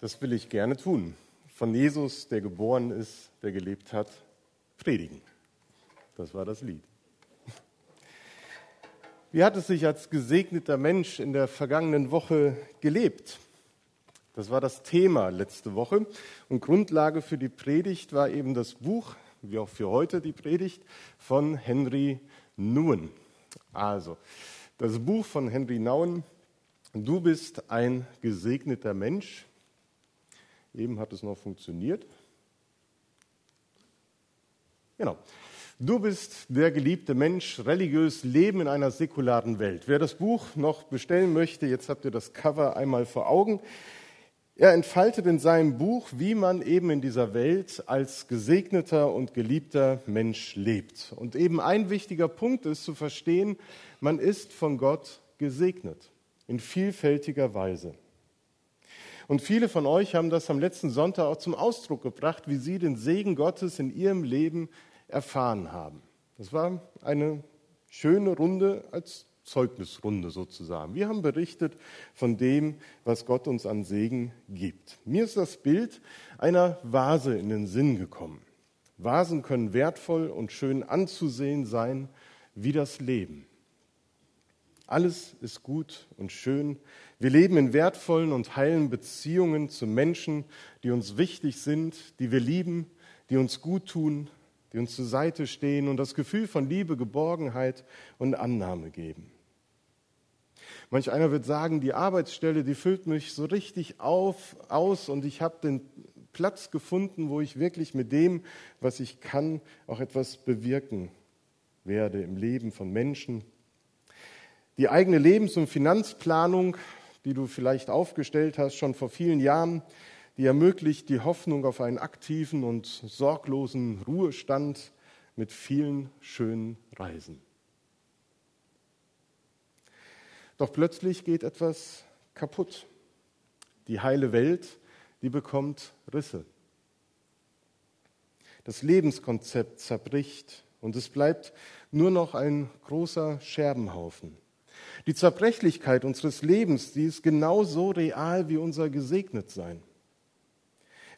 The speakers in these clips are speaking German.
Das will ich gerne tun. Von Jesus, der geboren ist, der gelebt hat, predigen. Das war das Lied. Wie hat es sich als gesegneter Mensch in der vergangenen Woche gelebt? Das war das Thema letzte Woche. Und Grundlage für die Predigt war eben das Buch, wie auch für heute die Predigt, von Henry Nouwen. Also, das Buch von Henry Nouwen, Du bist ein gesegneter Mensch. Eben hat es noch funktioniert. Genau. Du bist der geliebte Mensch, religiös Leben in einer säkularen Welt. Wer das Buch noch bestellen möchte, jetzt habt ihr das Cover einmal vor Augen. Er entfaltet in seinem Buch, wie man eben in dieser Welt als gesegneter und geliebter Mensch lebt. Und eben ein wichtiger Punkt ist zu verstehen, man ist von Gott gesegnet in vielfältiger Weise. Und viele von euch haben das am letzten Sonntag auch zum Ausdruck gebracht, wie sie den Segen Gottes in ihrem Leben erfahren haben. Das war eine schöne Runde als Zeugnisrunde sozusagen. Wir haben berichtet von dem, was Gott uns an Segen gibt. Mir ist das Bild einer Vase in den Sinn gekommen. Vasen können wertvoll und schön anzusehen sein wie das Leben. Alles ist gut und schön. Wir leben in wertvollen und heilen Beziehungen zu Menschen, die uns wichtig sind, die wir lieben, die uns gut tun, die uns zur Seite stehen und das Gefühl von Liebe, Geborgenheit und Annahme geben. Manch einer wird sagen, die Arbeitsstelle, die füllt mich so richtig auf, aus und ich habe den Platz gefunden, wo ich wirklich mit dem, was ich kann, auch etwas bewirken werde im Leben von Menschen. Die eigene Lebens- und Finanzplanung, die du vielleicht aufgestellt hast, schon vor vielen Jahren, die ermöglicht die Hoffnung auf einen aktiven und sorglosen Ruhestand mit vielen schönen Reisen. Doch plötzlich geht etwas kaputt. Die heile Welt, die bekommt Risse. Das Lebenskonzept zerbricht und es bleibt nur noch ein großer Scherbenhaufen. Die Zerbrechlichkeit unseres Lebens, die ist genauso real wie unser Gesegnetsein.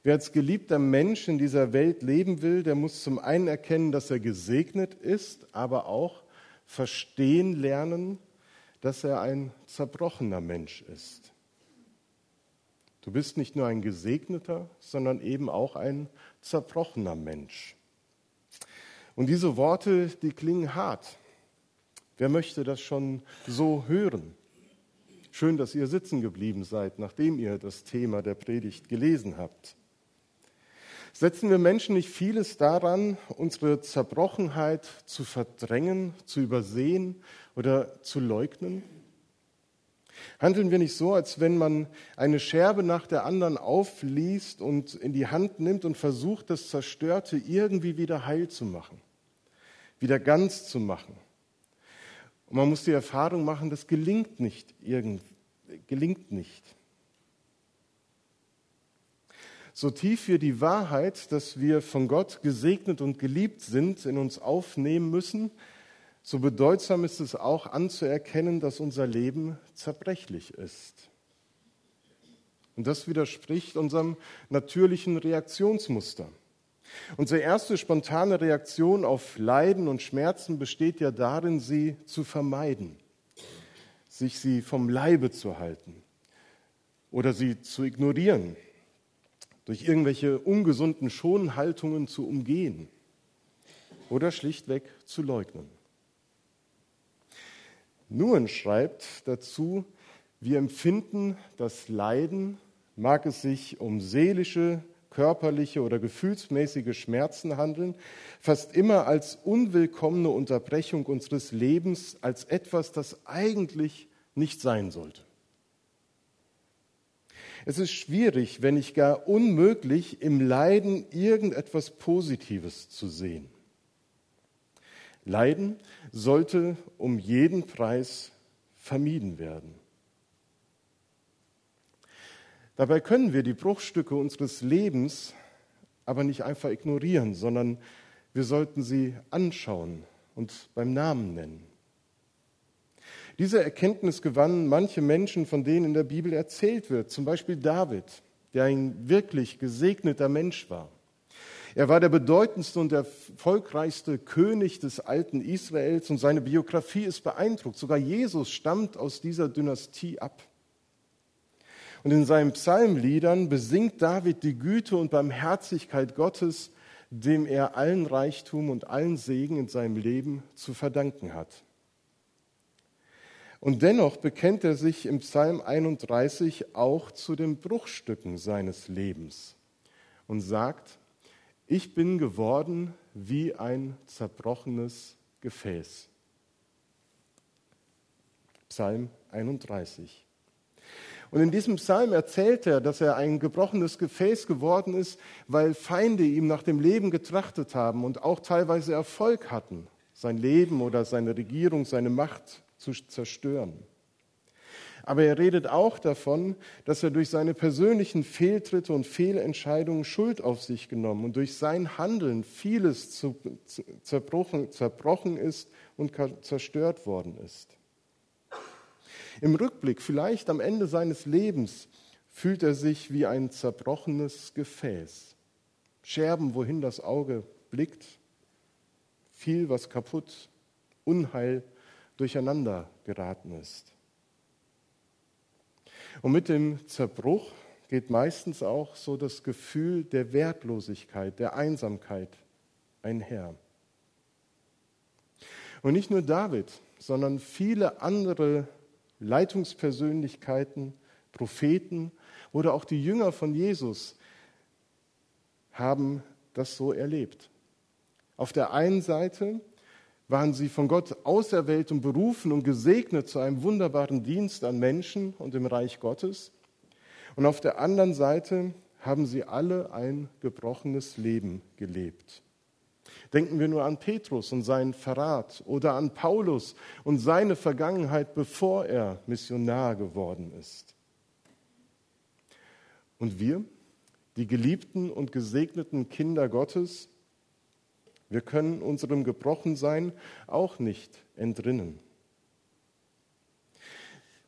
Wer als geliebter Mensch in dieser Welt leben will, der muss zum einen erkennen, dass er gesegnet ist, aber auch verstehen lernen, dass er ein zerbrochener Mensch ist. Du bist nicht nur ein gesegneter, sondern eben auch ein zerbrochener Mensch. Und diese Worte, die klingen hart. Wer möchte das schon so hören? Schön, dass ihr sitzen geblieben seid, nachdem ihr das Thema der Predigt gelesen habt. Setzen wir Menschen nicht vieles daran, unsere Zerbrochenheit zu verdrängen, zu übersehen oder zu leugnen? Handeln wir nicht so, als wenn man eine Scherbe nach der anderen aufliest und in die Hand nimmt und versucht, das Zerstörte irgendwie wieder heil zu machen, wieder ganz zu machen? Und man muss die Erfahrung machen, das gelingt nicht, irgend, gelingt nicht so tief wir die Wahrheit, dass wir von Gott gesegnet und geliebt sind, in uns aufnehmen müssen, so bedeutsam ist es auch anzuerkennen, dass unser Leben zerbrechlich ist. Und das widerspricht unserem natürlichen Reaktionsmuster. Unsere erste spontane Reaktion auf Leiden und Schmerzen besteht ja darin, sie zu vermeiden, sich sie vom Leibe zu halten oder sie zu ignorieren durch irgendwelche ungesunden Schonhaltungen zu umgehen oder schlichtweg zu leugnen. Nuren schreibt dazu, wir empfinden das Leiden, mag es sich um seelische, körperliche oder gefühlsmäßige Schmerzen handeln, fast immer als unwillkommene Unterbrechung unseres Lebens, als etwas, das eigentlich nicht sein sollte. Es ist schwierig, wenn nicht gar unmöglich, im Leiden irgendetwas Positives zu sehen. Leiden sollte um jeden Preis vermieden werden. Dabei können wir die Bruchstücke unseres Lebens aber nicht einfach ignorieren, sondern wir sollten sie anschauen und beim Namen nennen. Diese Erkenntnis gewannen manche Menschen, von denen in der Bibel erzählt wird, zum Beispiel David. der ein wirklich gesegneter Mensch war. Er war der bedeutendste und erfolgreichste König des alten Israels und seine Biografie ist beeindruckt. Sogar Jesus stammt aus dieser Dynastie ab. Und in seinen Psalmliedern besingt David die Güte und Barmherzigkeit Gottes, dem er allen Reichtum und allen Segen in seinem Leben zu verdanken hat. Und dennoch bekennt er sich im Psalm 31 auch zu den Bruchstücken seines Lebens und sagt, ich bin geworden wie ein zerbrochenes Gefäß. Psalm 31. Und in diesem Psalm erzählt er, dass er ein gebrochenes Gefäß geworden ist, weil Feinde ihm nach dem Leben getrachtet haben und auch teilweise Erfolg hatten, sein Leben oder seine Regierung, seine Macht zu zerstören. Aber er redet auch davon, dass er durch seine persönlichen Fehltritte und Fehlentscheidungen Schuld auf sich genommen und durch sein Handeln vieles zerbrochen, zerbrochen ist und zerstört worden ist. Im Rückblick, vielleicht am Ende seines Lebens, fühlt er sich wie ein zerbrochenes Gefäß. Scherben, wohin das Auge blickt, viel, was kaputt, Unheil durcheinander geraten ist. Und mit dem Zerbruch geht meistens auch so das Gefühl der Wertlosigkeit, der Einsamkeit einher. Und nicht nur David, sondern viele andere Leitungspersönlichkeiten, Propheten oder auch die Jünger von Jesus haben das so erlebt. Auf der einen Seite waren sie von Gott auserwählt und berufen und gesegnet zu einem wunderbaren Dienst an Menschen und im Reich Gottes. Und auf der anderen Seite haben sie alle ein gebrochenes Leben gelebt. Denken wir nur an Petrus und seinen Verrat oder an Paulus und seine Vergangenheit, bevor er Missionar geworden ist. Und wir, die geliebten und gesegneten Kinder Gottes, wir können unserem Gebrochensein auch nicht entrinnen.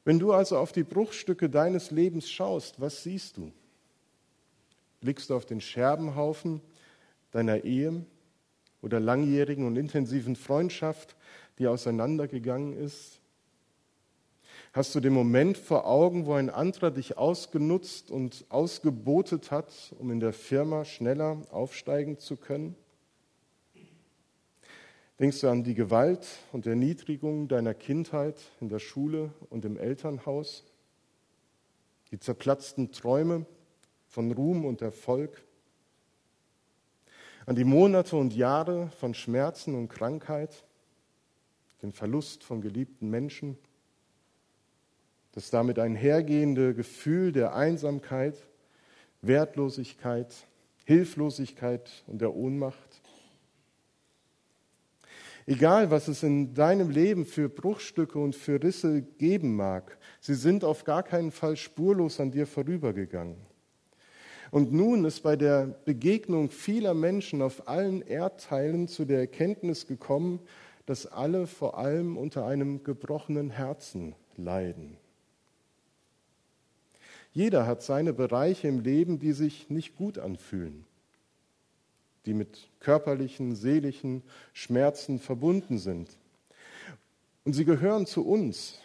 Wenn du also auf die Bruchstücke deines Lebens schaust, was siehst du? Blickst du auf den Scherbenhaufen deiner Ehe, oder langjährigen und intensiven Freundschaft, die auseinandergegangen ist? Hast du den Moment vor Augen, wo ein anderer dich ausgenutzt und ausgebotet hat, um in der Firma schneller aufsteigen zu können? Denkst du an die Gewalt und Erniedrigung deiner Kindheit in der Schule und im Elternhaus? Die zerplatzten Träume von Ruhm und Erfolg? An die Monate und Jahre von Schmerzen und Krankheit, den Verlust von geliebten Menschen, das damit einhergehende Gefühl der Einsamkeit, Wertlosigkeit, Hilflosigkeit und der Ohnmacht. Egal, was es in deinem Leben für Bruchstücke und für Risse geben mag, sie sind auf gar keinen Fall spurlos an dir vorübergegangen. Und nun ist bei der Begegnung vieler Menschen auf allen Erdteilen zu der Erkenntnis gekommen, dass alle vor allem unter einem gebrochenen Herzen leiden. Jeder hat seine Bereiche im Leben, die sich nicht gut anfühlen, die mit körperlichen, seelischen Schmerzen verbunden sind. Und sie gehören zu uns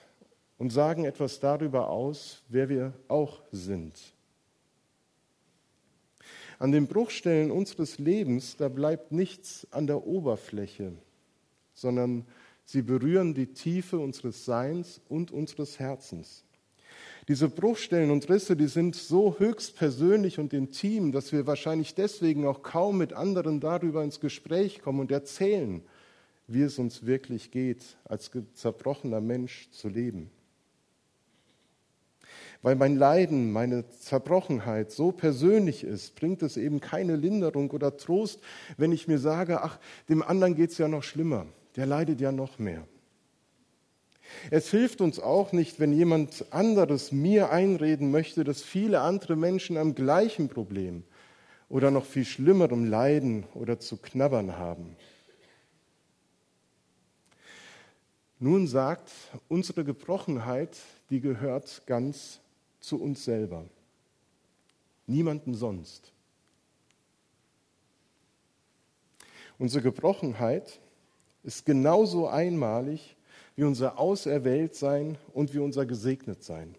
und sagen etwas darüber aus, wer wir auch sind. An den Bruchstellen unseres Lebens, da bleibt nichts an der Oberfläche, sondern sie berühren die Tiefe unseres Seins und unseres Herzens. Diese Bruchstellen und Risse, die sind so höchst persönlich und intim, dass wir wahrscheinlich deswegen auch kaum mit anderen darüber ins Gespräch kommen und erzählen, wie es uns wirklich geht, als zerbrochener Mensch zu leben weil mein Leiden, meine Zerbrochenheit so persönlich ist, bringt es eben keine Linderung oder Trost, wenn ich mir sage, ach, dem anderen geht es ja noch schlimmer, der leidet ja noch mehr. Es hilft uns auch nicht, wenn jemand anderes mir einreden möchte, dass viele andere Menschen am gleichen Problem oder noch viel schlimmerem Leiden oder zu knabbern haben. Nun sagt, unsere Gebrochenheit, die gehört ganz zu uns selber. niemanden sonst. Unsere Gebrochenheit ist genauso einmalig wie unser Auserwähltsein und wie unser Gesegnetsein.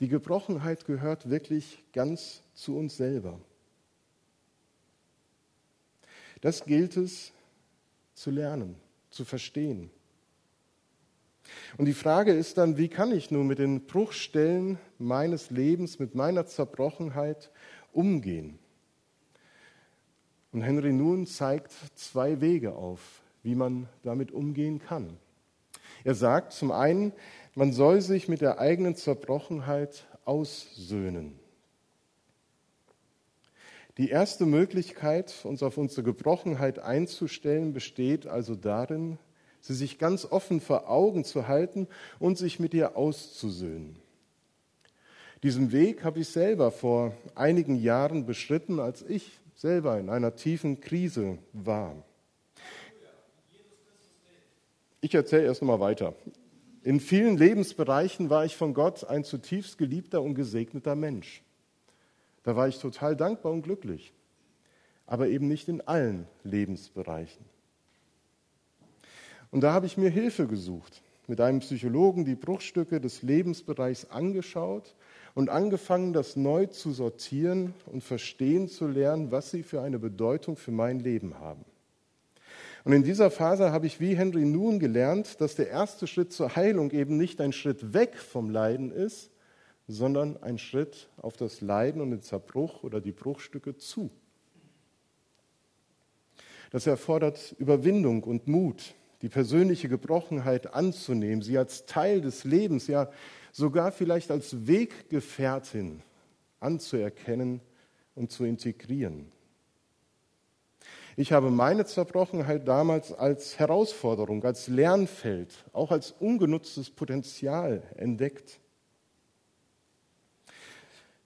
Die Gebrochenheit gehört wirklich ganz zu uns selber. Das gilt es zu lernen, zu verstehen. Und die Frage ist dann, wie kann ich nun mit den Bruchstellen meines Lebens, mit meiner Zerbrochenheit umgehen? Und Henry Nun zeigt zwei Wege auf, wie man damit umgehen kann. Er sagt zum einen, man soll sich mit der eigenen Zerbrochenheit aussöhnen. Die erste Möglichkeit, uns auf unsere Gebrochenheit einzustellen, besteht also darin, sie sich ganz offen vor Augen zu halten und sich mit ihr auszusöhnen. Diesen Weg habe ich selber vor einigen Jahren beschritten, als ich selber in einer tiefen Krise war. Ich erzähle erst mal weiter. In vielen Lebensbereichen war ich von Gott ein zutiefst geliebter und gesegneter Mensch. Da war ich total dankbar und glücklich, aber eben nicht in allen Lebensbereichen. Und da habe ich mir Hilfe gesucht, mit einem Psychologen die Bruchstücke des Lebensbereichs angeschaut und angefangen, das neu zu sortieren und verstehen zu lernen, was sie für eine Bedeutung für mein Leben haben. Und in dieser Phase habe ich wie Henry Nun gelernt, dass der erste Schritt zur Heilung eben nicht ein Schritt weg vom Leiden ist, sondern ein Schritt auf das Leiden und den Zerbruch oder die Bruchstücke zu. Das erfordert Überwindung und Mut, die persönliche Gebrochenheit anzunehmen, sie als Teil des Lebens, ja sogar vielleicht als Weggefährtin anzuerkennen und zu integrieren. Ich habe meine Zerbrochenheit damals als Herausforderung, als Lernfeld, auch als ungenutztes Potenzial entdeckt.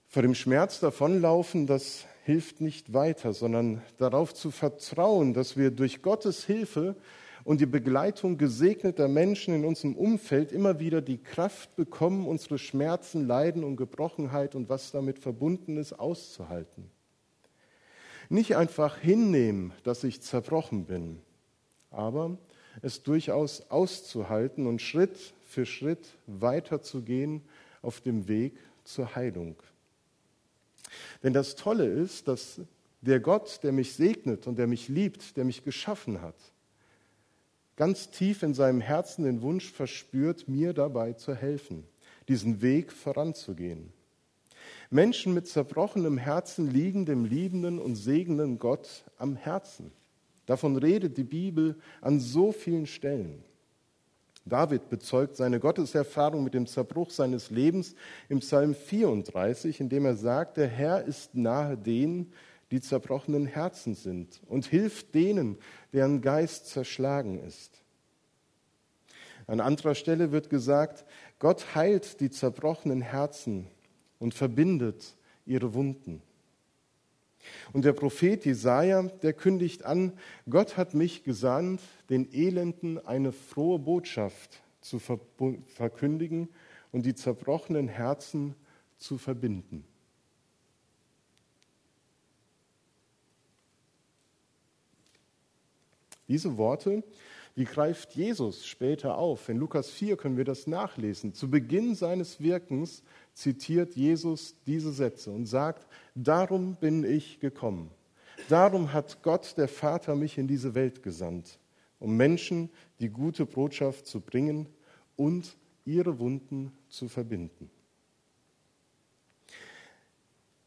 Vor dem Schmerz davonlaufen, das hilft nicht weiter, sondern darauf zu vertrauen, dass wir durch Gottes Hilfe und die Begleitung gesegneter Menschen in unserem Umfeld immer wieder die Kraft bekommen, unsere Schmerzen, Leiden und Gebrochenheit und was damit verbunden ist, auszuhalten. Nicht einfach hinnehmen, dass ich zerbrochen bin, aber es durchaus auszuhalten und Schritt für Schritt weiterzugehen auf dem Weg zur Heilung. Denn das Tolle ist, dass der Gott, der mich segnet und der mich liebt, der mich geschaffen hat, ganz tief in seinem Herzen den Wunsch verspürt, mir dabei zu helfen, diesen Weg voranzugehen. Menschen mit zerbrochenem Herzen liegen dem liebenden und segnenden Gott am Herzen. Davon redet die Bibel an so vielen Stellen. David bezeugt seine Gotteserfahrung mit dem Zerbruch seines Lebens im Psalm 34, indem er sagt, der Herr ist nahe denen, die zerbrochenen Herzen sind und hilft denen, deren Geist zerschlagen ist. An anderer Stelle wird gesagt, Gott heilt die zerbrochenen Herzen und verbindet ihre Wunden. Und der Prophet Jesaja, der kündigt an, Gott hat mich gesandt, den Elenden eine frohe Botschaft zu verkündigen und die zerbrochenen Herzen zu verbinden. Diese Worte, die greift Jesus später auf. In Lukas 4 können wir das nachlesen. Zu Beginn seines Wirkens zitiert Jesus diese Sätze und sagt, darum bin ich gekommen. Darum hat Gott, der Vater, mich in diese Welt gesandt, um Menschen die gute Botschaft zu bringen und ihre Wunden zu verbinden.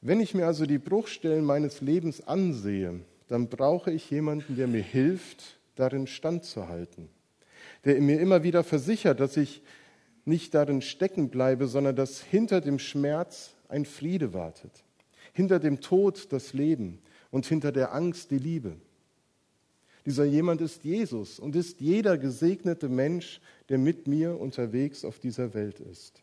Wenn ich mir also die Bruchstellen meines Lebens ansehe, dann brauche ich jemanden, der mir hilft, darin standzuhalten, der mir immer wieder versichert, dass ich nicht darin stecken bleibe, sondern dass hinter dem Schmerz ein Friede wartet, hinter dem Tod das Leben und hinter der Angst die Liebe. Dieser jemand ist Jesus und ist jeder gesegnete Mensch, der mit mir unterwegs auf dieser Welt ist.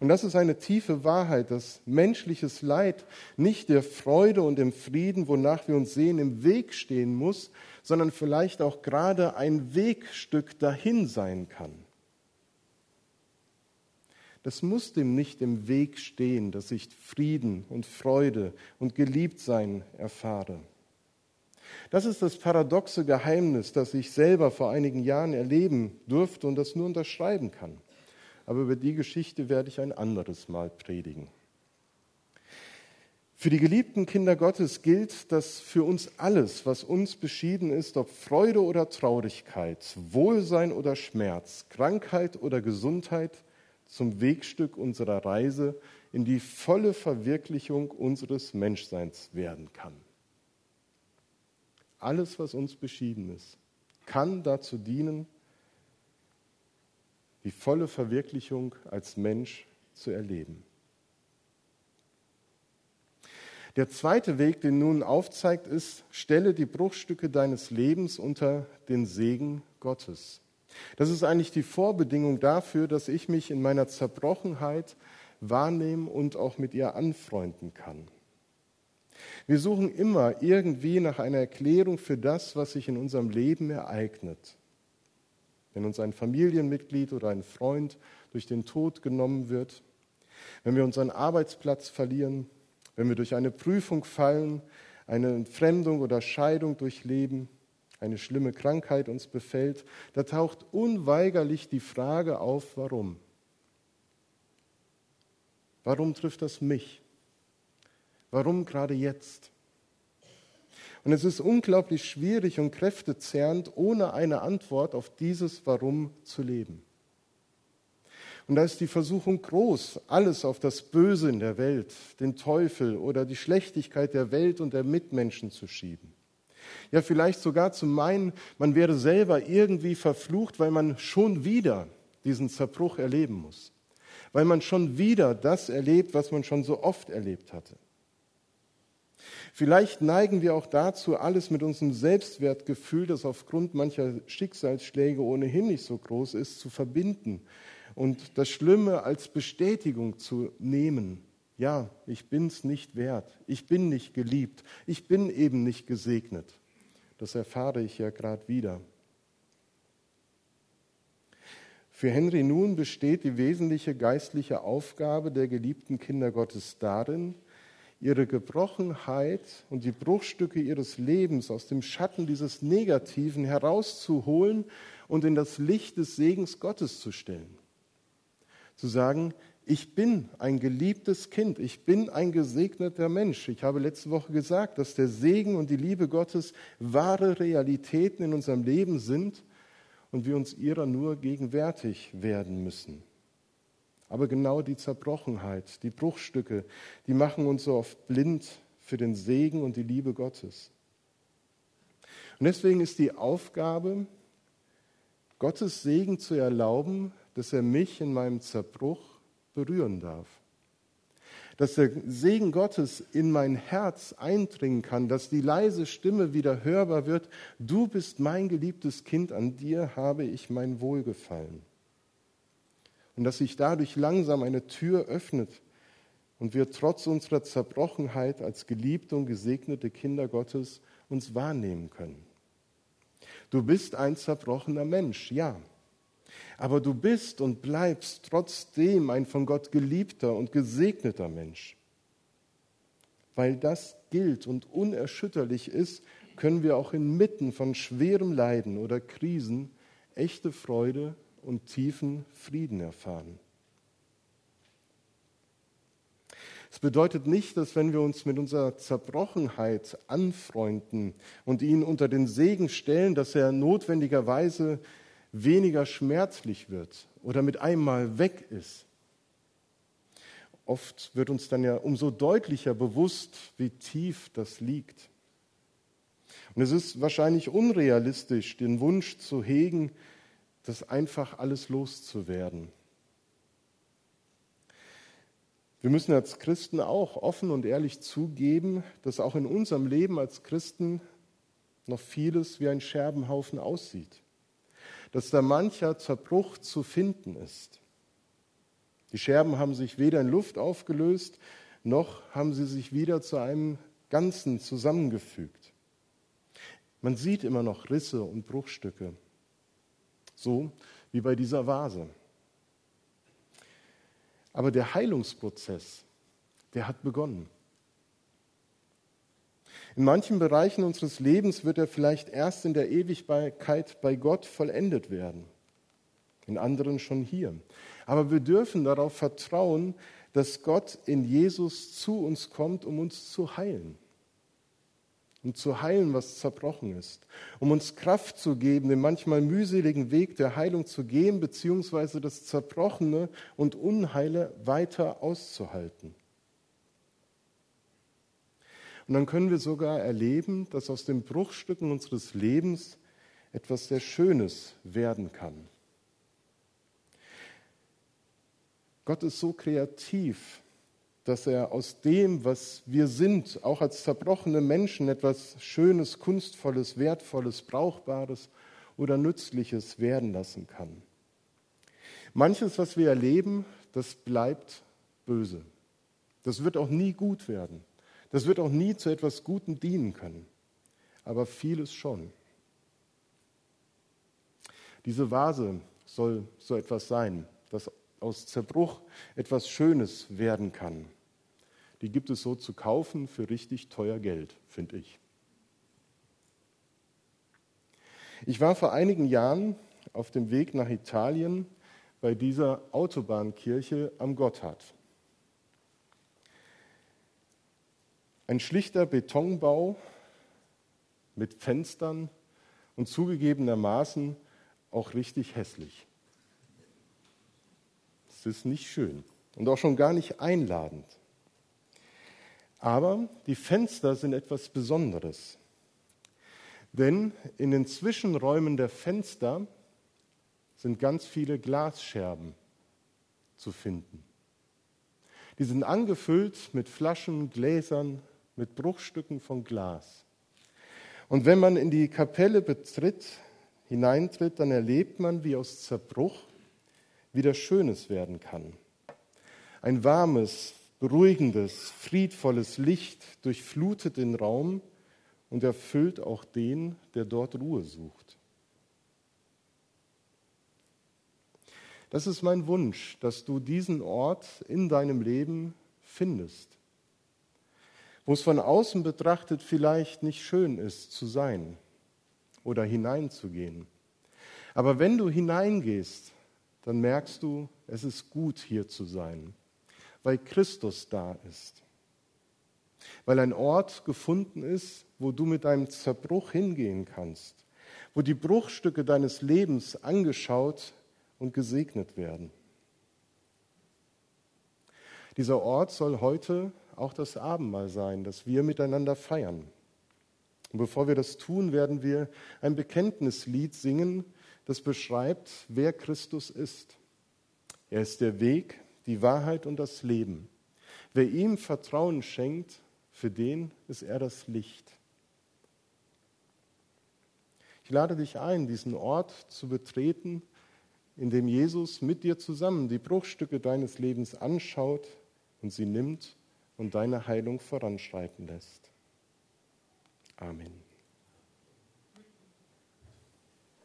Und das ist eine tiefe Wahrheit, dass menschliches Leid nicht der Freude und dem Frieden, wonach wir uns sehen, im Weg stehen muss, sondern vielleicht auch gerade ein Wegstück dahin sein kann. das muss dem nicht im Weg stehen, dass ich Frieden und Freude und Geliebtsein erfahre. Das ist das paradoxe Geheimnis, das ich selber vor einigen Jahren erleben durfte und das nur unterschreiben kann. Aber über die Geschichte werde ich ein anderes Mal predigen. Für die geliebten Kinder Gottes gilt, dass für uns alles, was uns beschieden ist, ob Freude oder Traurigkeit, Wohlsein oder Schmerz, Krankheit oder Gesundheit, zum Wegstück unserer Reise in die volle Verwirklichung unseres Menschseins werden kann. Alles, was uns beschieden ist, kann dazu dienen, die volle Verwirklichung als Mensch zu erleben. Der zweite Weg, den nun aufzeigt, ist, stelle die Bruchstücke deines Lebens unter den Segen Gottes. Das ist eigentlich die Vorbedingung dafür, dass ich mich in meiner Zerbrochenheit wahrnehmen und auch mit ihr anfreunden kann. Wir suchen immer irgendwie nach einer Erklärung für das, was sich in unserem Leben ereignet. Wenn uns ein Familienmitglied oder ein Freund durch den Tod genommen wird, wenn wir unseren Arbeitsplatz verlieren, wenn wir durch eine Prüfung fallen, eine Entfremdung oder Scheidung durchleben, eine schlimme Krankheit uns befällt, da taucht unweigerlich die Frage auf, warum? Warum trifft das mich? Warum gerade jetzt? Und es ist unglaublich schwierig und kräftezerrend, ohne eine Antwort auf dieses Warum zu leben. Und da ist die Versuchung groß, alles auf das Böse in der Welt, den Teufel oder die Schlechtigkeit der Welt und der Mitmenschen zu schieben. Ja, vielleicht sogar zu meinen, man wäre selber irgendwie verflucht, weil man schon wieder diesen Zerbruch erleben muss. Weil man schon wieder das erlebt, was man schon so oft erlebt hatte. Vielleicht neigen wir auch dazu, alles mit unserem Selbstwertgefühl, das aufgrund mancher Schicksalsschläge ohnehin nicht so groß ist, zu verbinden und das Schlimme als Bestätigung zu nehmen. Ja, ich bin es nicht wert, ich bin nicht geliebt, ich bin eben nicht gesegnet. Das erfahre ich ja gerade wieder. Für Henry nun besteht die wesentliche geistliche Aufgabe der geliebten Kinder Gottes darin, ihre Gebrochenheit und die Bruchstücke ihres Lebens aus dem Schatten dieses Negativen herauszuholen und in das Licht des Segens Gottes zu stellen zu sagen, ich bin ein geliebtes Kind, ich bin ein gesegneter Mensch. Ich habe letzte Woche gesagt, dass der Segen und die Liebe Gottes wahre Realitäten in unserem Leben sind und wir uns ihrer nur gegenwärtig werden müssen. Aber genau die Zerbrochenheit, die Bruchstücke, die machen uns so oft blind für den Segen und die Liebe Gottes. Und deswegen ist die Aufgabe, Gottes Segen zu erlauben, dass er mich in meinem Zerbruch berühren darf. Dass der Segen Gottes in mein Herz eindringen kann, dass die leise Stimme wieder hörbar wird, du bist mein geliebtes Kind, an dir habe ich mein Wohlgefallen. Und dass sich dadurch langsam eine Tür öffnet und wir trotz unserer Zerbrochenheit als geliebte und gesegnete Kinder Gottes uns wahrnehmen können. Du bist ein zerbrochener Mensch, ja. Aber du bist und bleibst trotzdem ein von Gott geliebter und gesegneter Mensch. Weil das gilt und unerschütterlich ist, können wir auch inmitten von schwerem Leiden oder Krisen echte Freude und tiefen Frieden erfahren. Es bedeutet nicht, dass wenn wir uns mit unserer Zerbrochenheit anfreunden und ihn unter den Segen stellen, dass er notwendigerweise weniger schmerzlich wird oder mit einmal weg ist. Oft wird uns dann ja umso deutlicher bewusst, wie tief das liegt. Und es ist wahrscheinlich unrealistisch, den Wunsch zu hegen, das einfach alles loszuwerden. Wir müssen als Christen auch offen und ehrlich zugeben, dass auch in unserem Leben als Christen noch vieles wie ein Scherbenhaufen aussieht dass da mancher Zerbruch zu finden ist. Die Scherben haben sich weder in Luft aufgelöst, noch haben sie sich wieder zu einem Ganzen zusammengefügt. Man sieht immer noch Risse und Bruchstücke, so wie bei dieser Vase. Aber der Heilungsprozess, der hat begonnen. In manchen Bereichen unseres Lebens wird er vielleicht erst in der Ewigkeit bei Gott vollendet werden, in anderen schon hier. Aber wir dürfen darauf vertrauen, dass Gott in Jesus zu uns kommt, um uns zu heilen. Um zu heilen, was zerbrochen ist. Um uns Kraft zu geben, den manchmal mühseligen Weg der Heilung zu gehen, beziehungsweise das Zerbrochene und Unheile weiter auszuhalten. Und dann können wir sogar erleben, dass aus den Bruchstücken unseres Lebens etwas sehr Schönes werden kann. Gott ist so kreativ, dass er aus dem, was wir sind, auch als zerbrochene Menschen, etwas Schönes, Kunstvolles, Wertvolles, Brauchbares oder Nützliches werden lassen kann. Manches, was wir erleben, das bleibt böse. Das wird auch nie gut werden. Das wird auch nie zu etwas Gutem dienen können. Aber vieles schon. Diese Vase soll so etwas sein, das aus Zerbruch etwas Schönes werden kann. Die gibt es so zu kaufen für richtig teuer Geld, finde ich. Ich war vor einigen Jahren auf dem Weg nach Italien bei dieser Autobahnkirche am Gotthard. Ein schlichter Betonbau mit Fenstern und zugegebenermaßen auch richtig hässlich ist nicht schön und auch schon gar nicht einladend. Aber die Fenster sind etwas Besonderes. Denn in den Zwischenräumen der Fenster sind ganz viele Glasscherben zu finden. Die sind angefüllt mit Flaschen, Gläsern, mit Bruchstücken von Glas. Und wenn man in die Kapelle betritt, hineintritt, dann erlebt man, wie aus Zerbruch wieder Schönes werden kann. Ein warmes, beruhigendes, friedvolles Licht durchflutet den Raum und erfüllt auch den, der dort Ruhe sucht. Das ist mein Wunsch, dass du diesen Ort in deinem Leben findest, wo es von außen betrachtet vielleicht nicht schön ist zu sein oder hineinzugehen. Aber wenn du hineingehst, dann merkst du, es ist gut hier zu sein, weil Christus da ist. Weil ein Ort gefunden ist, wo du mit deinem Zerbruch hingehen kannst, wo die Bruchstücke deines Lebens angeschaut und gesegnet werden. Dieser Ort soll heute auch das Abendmahl sein, das wir miteinander feiern. Und bevor wir das tun, werden wir ein Bekenntnislied singen, das beschreibt, wer Christus ist. Er ist der Weg, die Wahrheit und das Leben. Wer ihm Vertrauen schenkt, für den ist er das Licht. Ich lade dich ein, diesen Ort zu betreten, in dem Jesus mit dir zusammen die Bruchstücke deines Lebens anschaut und sie nimmt und deine Heilung voranschreiten lässt. Amen.